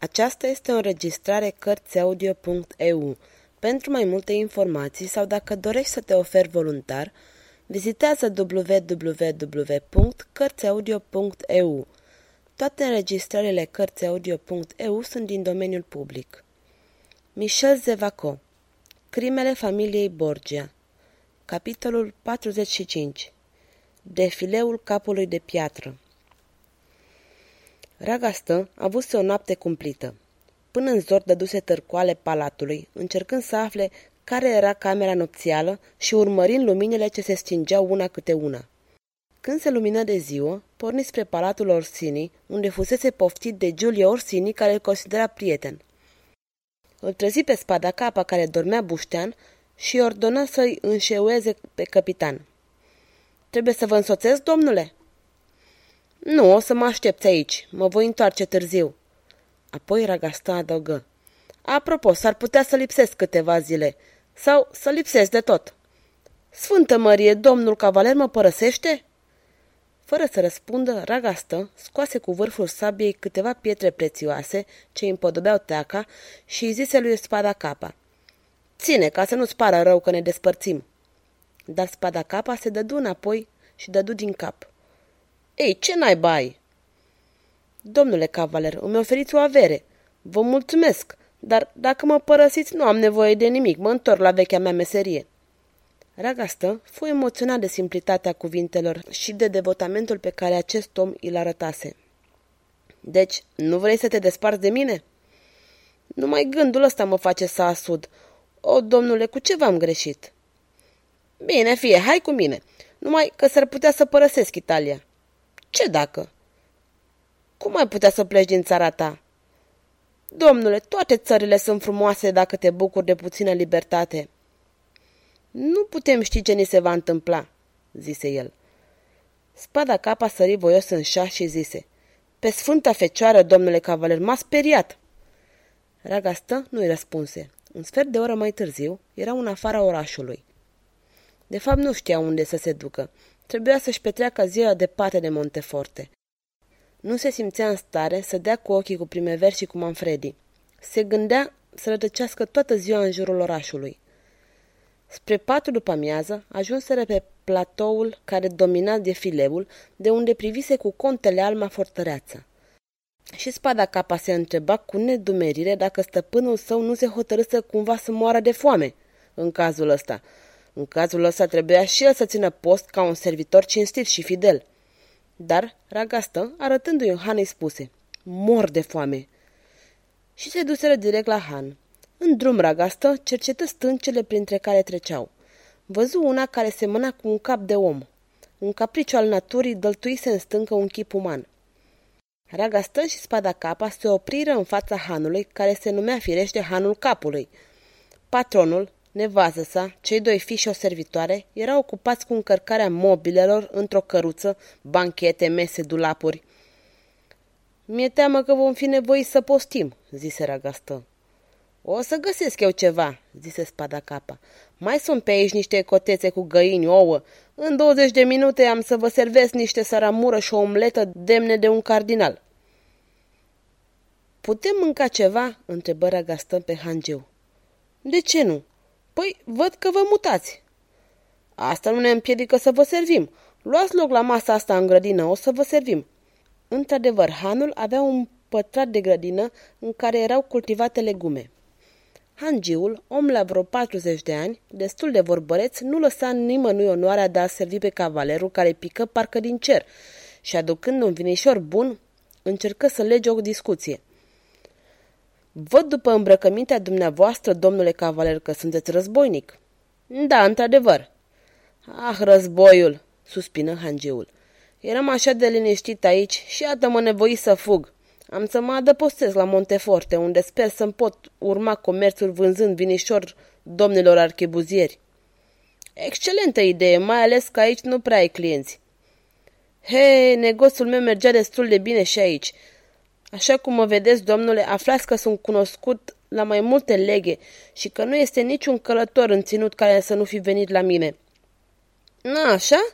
Aceasta este o înregistrare Cărțiaudio.eu. Pentru mai multe informații sau dacă dorești să te oferi voluntar, vizitează www.cărțiaudio.eu. Toate înregistrările Cărțiaudio.eu sunt din domeniul public. Michel Zevaco Crimele familiei Borgia Capitolul 45 Defileul capului de piatră Ragastă avuse o noapte cumplită. Până în zor dăduse tărcoale palatului, încercând să afle care era camera nopțială și urmărind luminile ce se stingeau una câte una. Când se lumină de ziua, porni spre palatul Orsini, unde fusese poftit de Giulio Orsini, care îl considera prieten. Îl trezi pe spada capa care dormea buștean și ordonă să-i înșeueze pe capitan. Trebuie să vă însoțesc, domnule?" Nu, o să mă aștepți aici. Mă voi întoarce târziu." Apoi Ragastă adăugă. Apropo, s-ar putea să lipsesc câteva zile. Sau să lipsesc de tot." Sfântă Mărie, domnul cavaler mă părăsește?" Fără să răspundă, Ragastă scoase cu vârful sabiei câteva pietre prețioase ce îi împodobeau teaca și îi zise lui Spada Capa. Ține, ca să nu-ți pară rău că ne despărțim. Dar Spada Capa se dădu înapoi și dădu din cap. Ei, ce naiba ai? Domnule cavaler, îmi oferiți o avere. Vă mulțumesc, dar dacă mă părăsiți, nu am nevoie de nimic, mă întorc la vechea mea meserie. Ragastă fu emoționat de simplitatea cuvintelor și de devotamentul pe care acest om îl arătase. Deci, nu vrei să te desparți de mine? Numai gândul ăsta mă face să asud. O, domnule, cu ce v-am greșit? Bine, fie, hai cu mine. Numai că s-ar putea să părăsesc Italia. Ce dacă? Cum ai putea să pleci din țara ta? Domnule, toate țările sunt frumoase dacă te bucuri de puțină libertate. Nu putem ști ce ni se va întâmpla, zise el. Spada capa sări voios în șa și zise, Pe Sfânta Fecioară, domnule cavaler, m-a speriat. Ragastă nu-i răspunse. Un sfert de oră mai târziu, era în afara orașului. De fapt, nu știa unde să se ducă. Trebuia să-și petreacă ziua departe de Monteforte. Nu se simțea în stare să dea cu ochii cu primever și cu Manfredi. Se gândea să rătăcească toată ziua în jurul orașului. Spre patru după amiază, ajunseră pe platoul care domina defileul, de unde privise cu contele Alma fortăreața. Și spada capa se întreba cu nedumerire dacă stăpânul său nu se hotărâsă cumva să moară de foame în cazul ăsta, în cazul ăsta trebuia și el să țină post ca un servitor cinstit și fidel. Dar Ragastă, arătându-i un Han, îi spuse, mor de foame. Și se duseră direct la Han. În drum Ragastă cercetă stâncele printre care treceau. Văzu una care semăna cu un cap de om. Un capriciu al naturii dăltuise în stâncă un chip uman. Ragastă și spada capa se opriră în fața hanului, care se numea firește hanul capului. Patronul, Nevază sa, cei doi fiși și o servitoare erau ocupați cu încărcarea mobilelor într-o căruță, banchete, mese, dulapuri. Mi-e teamă că vom fi nevoiți să postim, zise Ragastă. O să găsesc eu ceva, zise spada capa. Mai sunt pe aici niște cotețe cu găini, ouă. În 20 de minute am să vă servesc niște săramură și o omletă demne de un cardinal. Putem mânca ceva? întrebă Ragastă pe Hangeu. De ce nu? Păi, văd că vă mutați. Asta nu ne împiedică să vă servim. Luați loc la masa asta în grădină, o să vă servim. Într-adevăr, hanul avea un pătrat de grădină în care erau cultivate legume. Hangiul, om la vreo 40 de ani, destul de vorbăreț, nu lăsa nimănui onoarea de a servi pe cavalerul care pică parcă din cer și, aducând un vinișor bun, încercă să lege o discuție. Văd după îmbrăcămintea dumneavoastră, domnule cavaler, că sunteți războinic. Da, într-adevăr. Ah, războiul, suspină hangeul. Eram așa de liniștit aici și iată-mă nevoi să fug. Am să mă adăpostez la Monteforte, unde sper să-mi pot urma comerțul vânzând vinișor domnilor archebuzieri. Excelentă idee, mai ales că aici nu prea ai clienți. He, negociul meu mergea destul de bine și aici. Așa cum mă vedeți, domnule, aflați că sunt cunoscut la mai multe leghe și că nu este niciun călător în ținut care să nu fi venit la mine. Na, așa?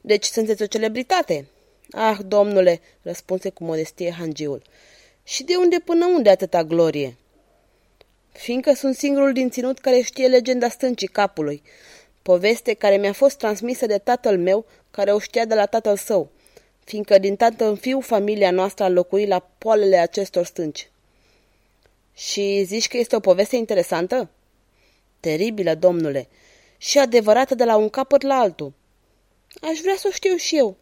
Deci sunteți o celebritate? Ah, domnule, răspunse cu modestie hangiul. Și de unde până unde atâta glorie? Fiindcă sunt singurul din ținut care știe legenda stâncii capului, poveste care mi-a fost transmisă de tatăl meu, care o știa de la tatăl său, fiindcă din tată în fiu familia noastră a locuit la poalele acestor stânci. Și zici că este o poveste interesantă? Teribilă, domnule, și adevărată de la un capăt la altul. Aș vrea să o știu și eu.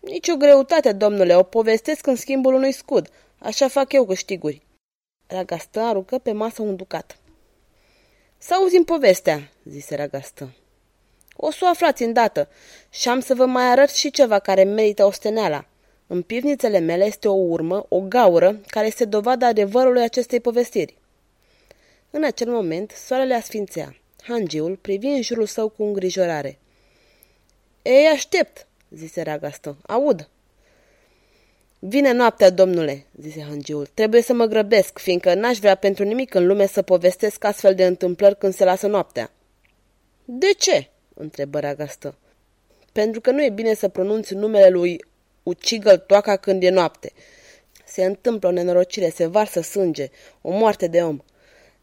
Nici o greutate, domnule, o povestesc în schimbul unui scud. Așa fac eu câștiguri. Ragastă aruncă pe masă un ducat. Să auzim povestea, zise Ragastă. O să o aflați îndată și am să vă mai arăt și ceva care merită osteneala. În pivnițele mele este o urmă, o gaură, care este dovada adevărului acestei povestiri. În acel moment, soarele asfințea. Hangiul privi în jurul său cu îngrijorare. Ei, aștept, zise Ragastă. Aud. Vine noaptea, domnule, zise hangiul. Trebuie să mă grăbesc, fiindcă n-aș vrea pentru nimic în lume să povestesc astfel de întâmplări când se lasă noaptea. De ce? Întrebă Ragastă. Pentru că nu e bine să pronunți numele lui ucigă toaca când e noapte. Se întâmplă o nenorocire, se varsă sânge, o moarte de om.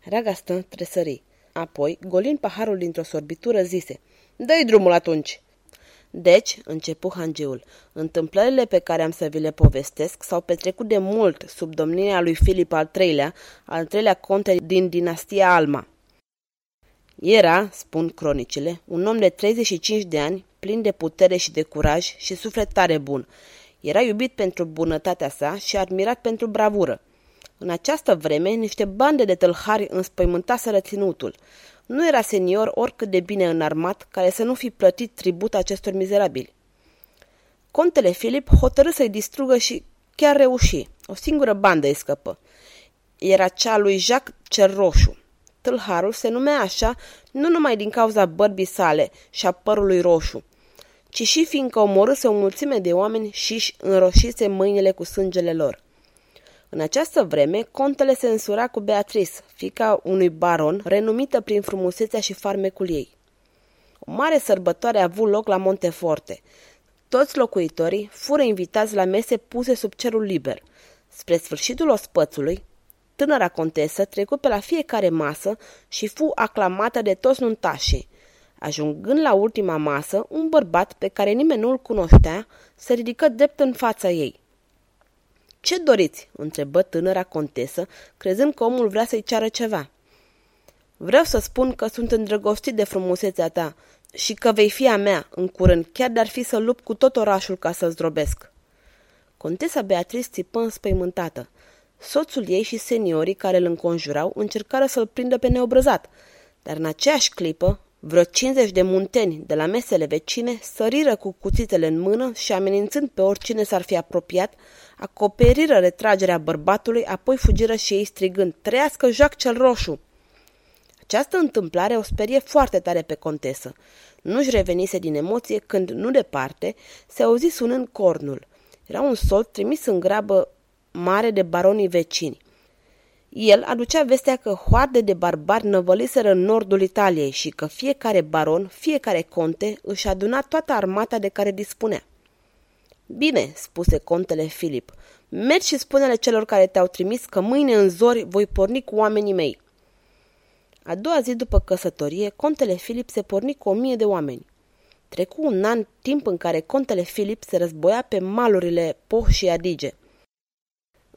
Ragastă tresări. Apoi, golind paharul dintr-o sorbitură, zise, Dă-i drumul atunci! Deci, începu hangeul, întâmplările pe care am să vi le povestesc s-au petrecut de mult sub domnia lui Filip al III-lea, al treilea conte din dinastia Alma. Era, spun cronicile, un om de 35 de ani, plin de putere și de curaj și suflet tare bun. Era iubit pentru bunătatea sa și admirat pentru bravură. În această vreme, niște bande de tâlhari înspăimântaseră ținutul. Nu era senior oricât de bine înarmat care să nu fi plătit tribut acestor mizerabili. Contele Filip hotărâ să-i distrugă și chiar reuși. O singură bandă îi scăpă. Era cea lui Jacques cel Roșu. Tâlharul se numea așa nu numai din cauza bărbii sale și a părului roșu, ci și fiindcă omorâse o mulțime de oameni și-și înroșise mâinile cu sângele lor. În această vreme, contele se însura cu Beatrice, fica unui baron, renumită prin frumusețea și farmecul ei. O mare sărbătoare a avut loc la Monteforte. Toți locuitorii fură invitați la mese puse sub cerul liber. Spre sfârșitul ospățului, tânăra contesă trecu pe la fiecare masă și fu aclamată de toți nuntașii. Ajungând la ultima masă, un bărbat pe care nimeni nu-l cunoștea se ridică drept în fața ei. Ce doriți?" întrebă tânăra contesă, crezând că omul vrea să-i ceară ceva. Vreau să spun că sunt îndrăgostit de frumusețea ta și că vei fi a mea în curând, chiar de-ar fi să lupt cu tot orașul ca să-ți drobesc." Contesa Beatrice țipă înspăimântată. Soțul ei și seniorii care îl înconjurau încercară să-l prindă pe neobrăzat, dar în aceeași clipă Vreo 50 de munteni de la mesele vecine săriră cu cuțitele în mână și amenințând pe oricine s-ar fi apropiat, acoperiră retragerea bărbatului, apoi fugiră și ei strigând, Trăiască Jacques cel Roșu! Această întâmplare o sperie foarte tare pe contesă. Nu-și revenise din emoție când, nu departe, se auzi sunând cornul. Era un sol trimis în grabă mare de baronii vecini. El aducea vestea că hoarde de barbari năvăliseră în nordul Italiei și că fiecare baron, fiecare conte își aduna toată armata de care dispunea. Bine, spuse contele Filip, mergi și spune-le celor care te-au trimis că mâine în zori voi porni cu oamenii mei. A doua zi după căsătorie, contele Filip se porni cu o mie de oameni. Trecu un an, timp în care contele Filip se războia pe malurile Poș și Adige.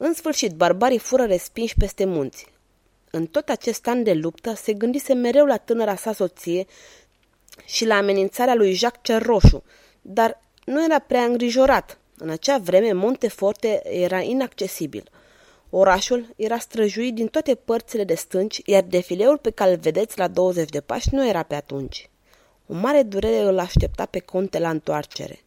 În sfârșit, barbarii fură respinși peste munți. În tot acest an de luptă se gândise mereu la tânăra sa soție și la amenințarea lui Jacques cel Roșu, dar nu era prea îngrijorat. În acea vreme, Monteforte era inaccesibil. Orașul era străjuit din toate părțile de stânci, iar defileul pe care îl vedeți la 20 de pași nu era pe atunci. O mare durere îl aștepta pe conte la întoarcere.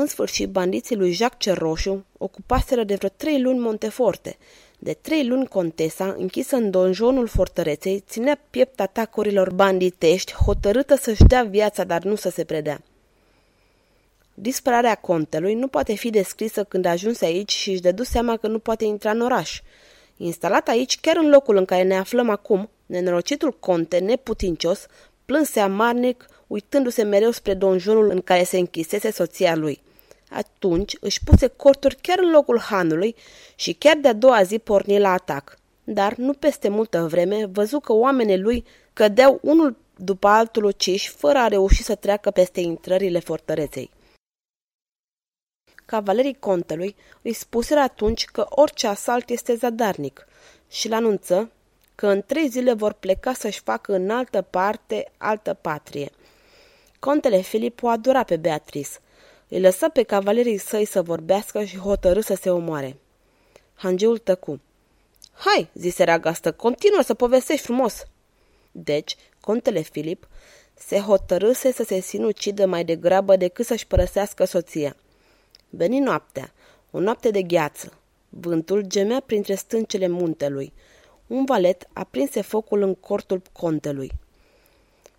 În sfârșit, bandiții lui Jacques cel Roșu ocupaseră de vreo trei luni Monteforte. De trei luni contesa, închisă în donjonul fortăreței, ținea piept atacurilor banditești, hotărâtă să-și dea viața, dar nu să se predea. Disperarea contelui nu poate fi descrisă când ajunse aici și își dădu seama că nu poate intra în oraș. Instalat aici, chiar în locul în care ne aflăm acum, nenorocitul conte, neputincios, plânse amarnic, uitându-se mereu spre donjonul în care se închisese soția lui. Atunci își puse corturi chiar în locul hanului și chiar de-a doua zi porni la atac. Dar, nu peste multă vreme, văzu că oamenii lui cădeau unul după altul uciși, fără a reuși să treacă peste intrările fortăreței. Cavalerii contelui îi spuseră atunci că orice asalt este zadarnic și l anunță că în trei zile vor pleca să-și facă în altă parte altă patrie. Contele Filip o adora pe Beatrice. Îi lăsă pe cavalerii săi să vorbească și hotărâ să se omoare. Hangeul tăcu. Hai, zise Ragastă, continuă să povestești frumos. Deci, contele Filip se hotărâse să se sinucidă mai degrabă decât să-și părăsească soția. Veni noaptea, o noapte de gheață. Vântul gemea printre stâncele muntelui. Un valet aprinse focul în cortul contelui.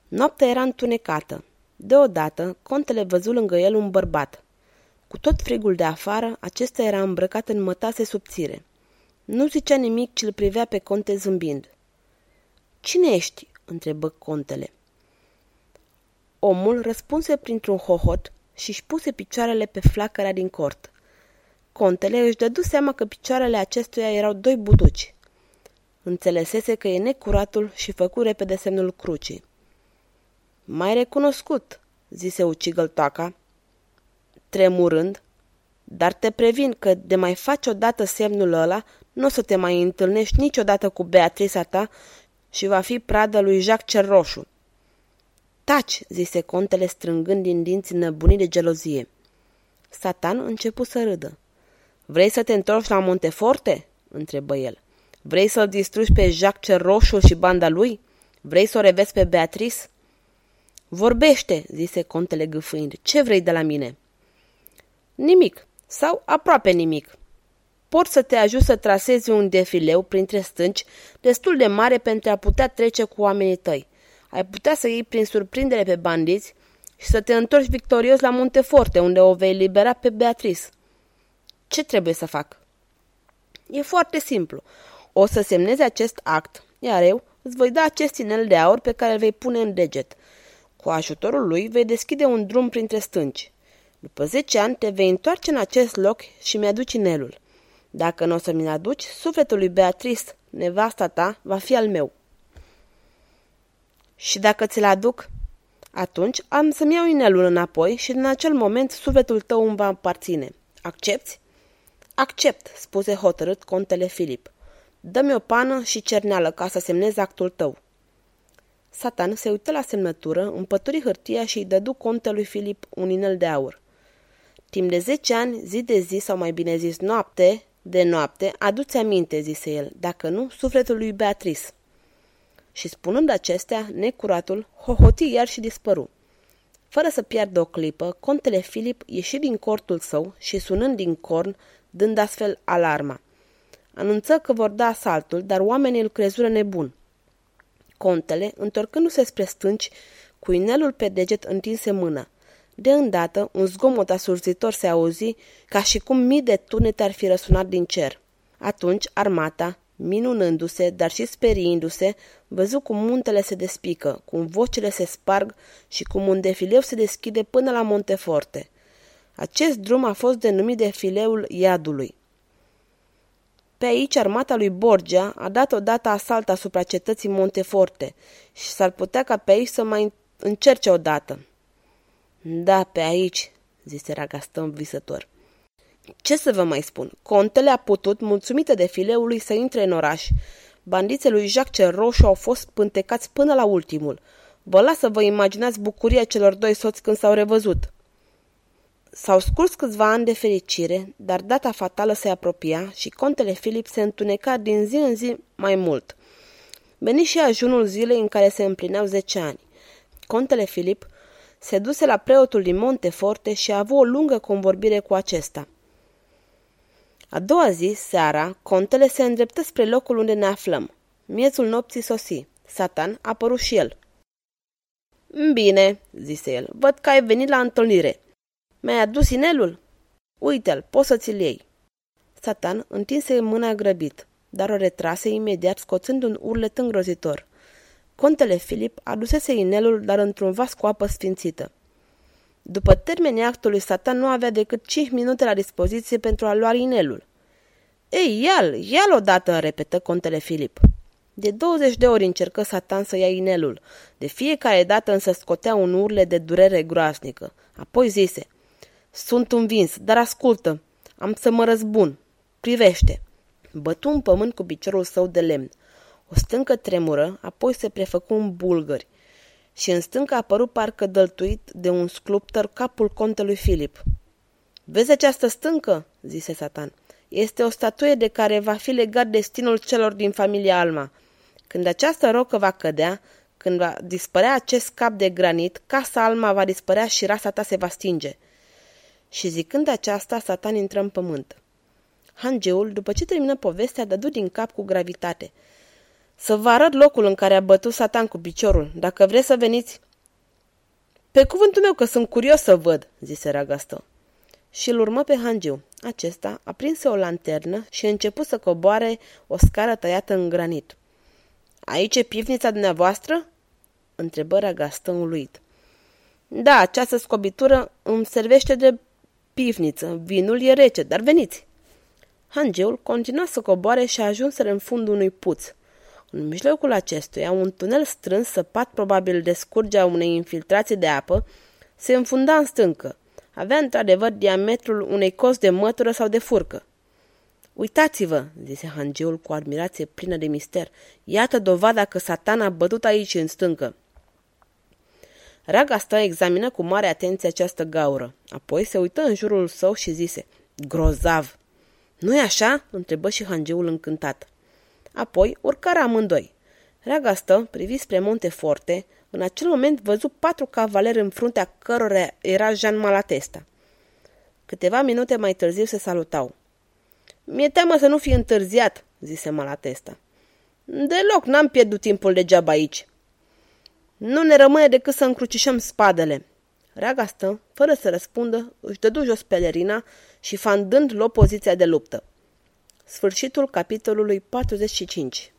Noaptea era întunecată. Deodată, contele văzu lângă el un bărbat. Cu tot frigul de afară, acesta era îmbrăcat în mătase subțire. Nu zicea nimic, ci îl privea pe conte zâmbind. Cine ești?" întrebă contele. Omul răspunse printr-un hohot și își puse picioarele pe flacăra din cort. Contele își dădu seama că picioarele acestuia erau doi butuci. Înțelesese că e necuratul și făcu repede semnul crucii. Mai recunoscut, zise ucigăltoaca, tremurând, dar te previn că de mai faci odată semnul ăla, nu o să te mai întâlnești niciodată cu Beatrița ta și va fi pradă lui Jacques cel Roșu. Taci, zise contele strângând din dinți nebunii de gelozie. Satan începu să râdă. Vrei să te întorci la Monteforte? întrebă el. Vrei să-l distrugi pe Jacques cel Roșu și banda lui? Vrei să o revezi pe Beatrice? Vorbește, zise contele gâfâind. Ce vrei de la mine? Nimic, sau aproape nimic. Pot să te ajut să trasezi un defileu printre stânci destul de mare pentru a putea trece cu oamenii tăi. Ai putea să iei prin surprindere pe bandiți și să te întorci victorios la Monteforte, unde o vei libera pe Beatrice. Ce trebuie să fac? E foarte simplu. O să semnezi acest act, iar eu îți voi da acest inel de aur pe care îl vei pune în deget. Cu ajutorul lui vei deschide un drum printre stânci. După zece ani te vei întoarce în acest loc și mi-aduci inelul. Dacă nu o să mi-l aduci, sufletul lui Beatrice, nevasta ta, va fi al meu. Și dacă ți-l aduc, atunci am să-mi iau inelul înapoi și în acel moment sufletul tău îmi va împarține. Accepti? Accept, spuse hotărât contele Filip. Dă-mi o pană și cerneală ca să semnez actul tău. Satan se uită la semnătură, împături hârtia și îi dădu contelui Filip un inel de aur. Timp de zece ani, zi de zi, sau mai bine zis noapte, de noapte, aduți aminte, zise el, dacă nu, sufletul lui Beatrice. Și spunând acestea, necuratul hohoti iar și dispăru. Fără să piardă o clipă, contele Filip ieși din cortul său și sunând din corn, dând astfel alarma. Anunță că vor da asaltul, dar oamenii îl crezură nebun. Contele, întorcându-se spre stânci, cu inelul pe deget întinse mână. De îndată, un zgomot asurzitor se auzi, ca și cum mii de tunete ar fi răsunat din cer. Atunci, armata, minunându-se, dar și speriindu-se, văzu cum muntele se despică, cum vocile se sparg și cum un defileu se deschide până la Monteforte. Acest drum a fost denumit defileul Iadului. Pe aici, armata lui Borgia a dat odată asalt asupra cetății Monteforte și s-ar putea ca pe aici să mai încerce odată. Da, pe aici, zise Ragaston visător. Ce să vă mai spun? Contele a putut, mulțumită de fileului, să intre în oraș. Bandițe lui Jacques cel Roșu au fost pântecați până la ultimul. Vă las să vă imaginați bucuria celor doi soți când s-au revăzut. S-au scurs câțiva ani de fericire, dar data fatală se apropia și contele Filip se întuneca din zi în zi mai mult. Veni și ajunul zilei în care se împlineau zece ani. Contele Filip se duse la preotul din Monteforte și a avut o lungă convorbire cu acesta. A doua zi, seara, contele se îndreptă spre locul unde ne aflăm. Miezul nopții sosi. Satan a apărut și el. Bine, zise el, văd că ai venit la întâlnire. Mi-ai adus inelul? Uite-l, poți să ți-l iei. Satan întinse mâna grăbit, dar o retrase imediat scoțând un urlet îngrozitor. Contele Filip adusese inelul, dar într-un vas cu apă sfințită. După termenii actului, Satan nu avea decât cinci minute la dispoziție pentru a lua inelul. Ei, ia-l, ia-l odată, repetă contele Filip. De 20 de ori încercă Satan să ia inelul. De fiecare dată însă scotea un urle de durere groaznică. Apoi zise, Sunt învins, dar ascultă, am să mă răzbun. Privește. Bătu un pământ cu piciorul său de lemn. O stâncă tremură, apoi se prefăcu în bulgări și în stâncă a apărut parcă dăltuit de un sculptor capul contelui Filip. Vezi această stâncă?" zise Satan. Este o statuie de care va fi legat destinul celor din familia Alma. Când această rocă va cădea, când va dispărea acest cap de granit, casa Alma va dispărea și rasa ta se va stinge. Și zicând aceasta, Satan intră în pământ. Hangeul, după ce termină povestea, dădu din cap cu gravitate. Să vă arăt locul în care a bătut Satan cu piciorul, dacă vreți să veniți. Pe cuvântul meu că sunt curios să văd, zise Ragastă. Și îl urmă pe Hangiu. Acesta aprinse o lanternă și început să coboare o scară tăiată în granit. Aici e pivnița dumneavoastră?" întrebă Ragastă uluit. Da, această scobitură îmi servește de pivniță. Vinul e rece, dar veniți!" Hangeul continua să coboare și ajunse în fundul unui puț. În mijlocul acestuia, un tunel strâns, săpat probabil de scurgea unei infiltrații de apă, se înfunda în stâncă. Avea într-adevăr diametrul unei cos de mătură sau de furcă. Uitați-vă, zise hangeul cu admirație plină de mister, iată dovada că satana a bătut aici în stâncă. Raga stă examină cu mare atenție această gaură. Apoi se uită în jurul său și zise, grozav! Nu-i așa?" întrebă și hangeul încântat. Apoi urcară amândoi. Ragastă privi spre Monte Forte, în acel moment văzu patru cavaleri în fruntea cărora era Jean Malatesta. Câteva minute mai târziu se salutau. Mi-e teamă să nu fi întârziat, zise Malatesta. Deloc, n-am pierdut timpul degeaba aici. Nu ne rămâne decât să încrucișăm spadele. Ragastă, fără să răspundă, își dădu jos pelerina și fandând lua poziția de luptă. Sfârșitul capitolului 45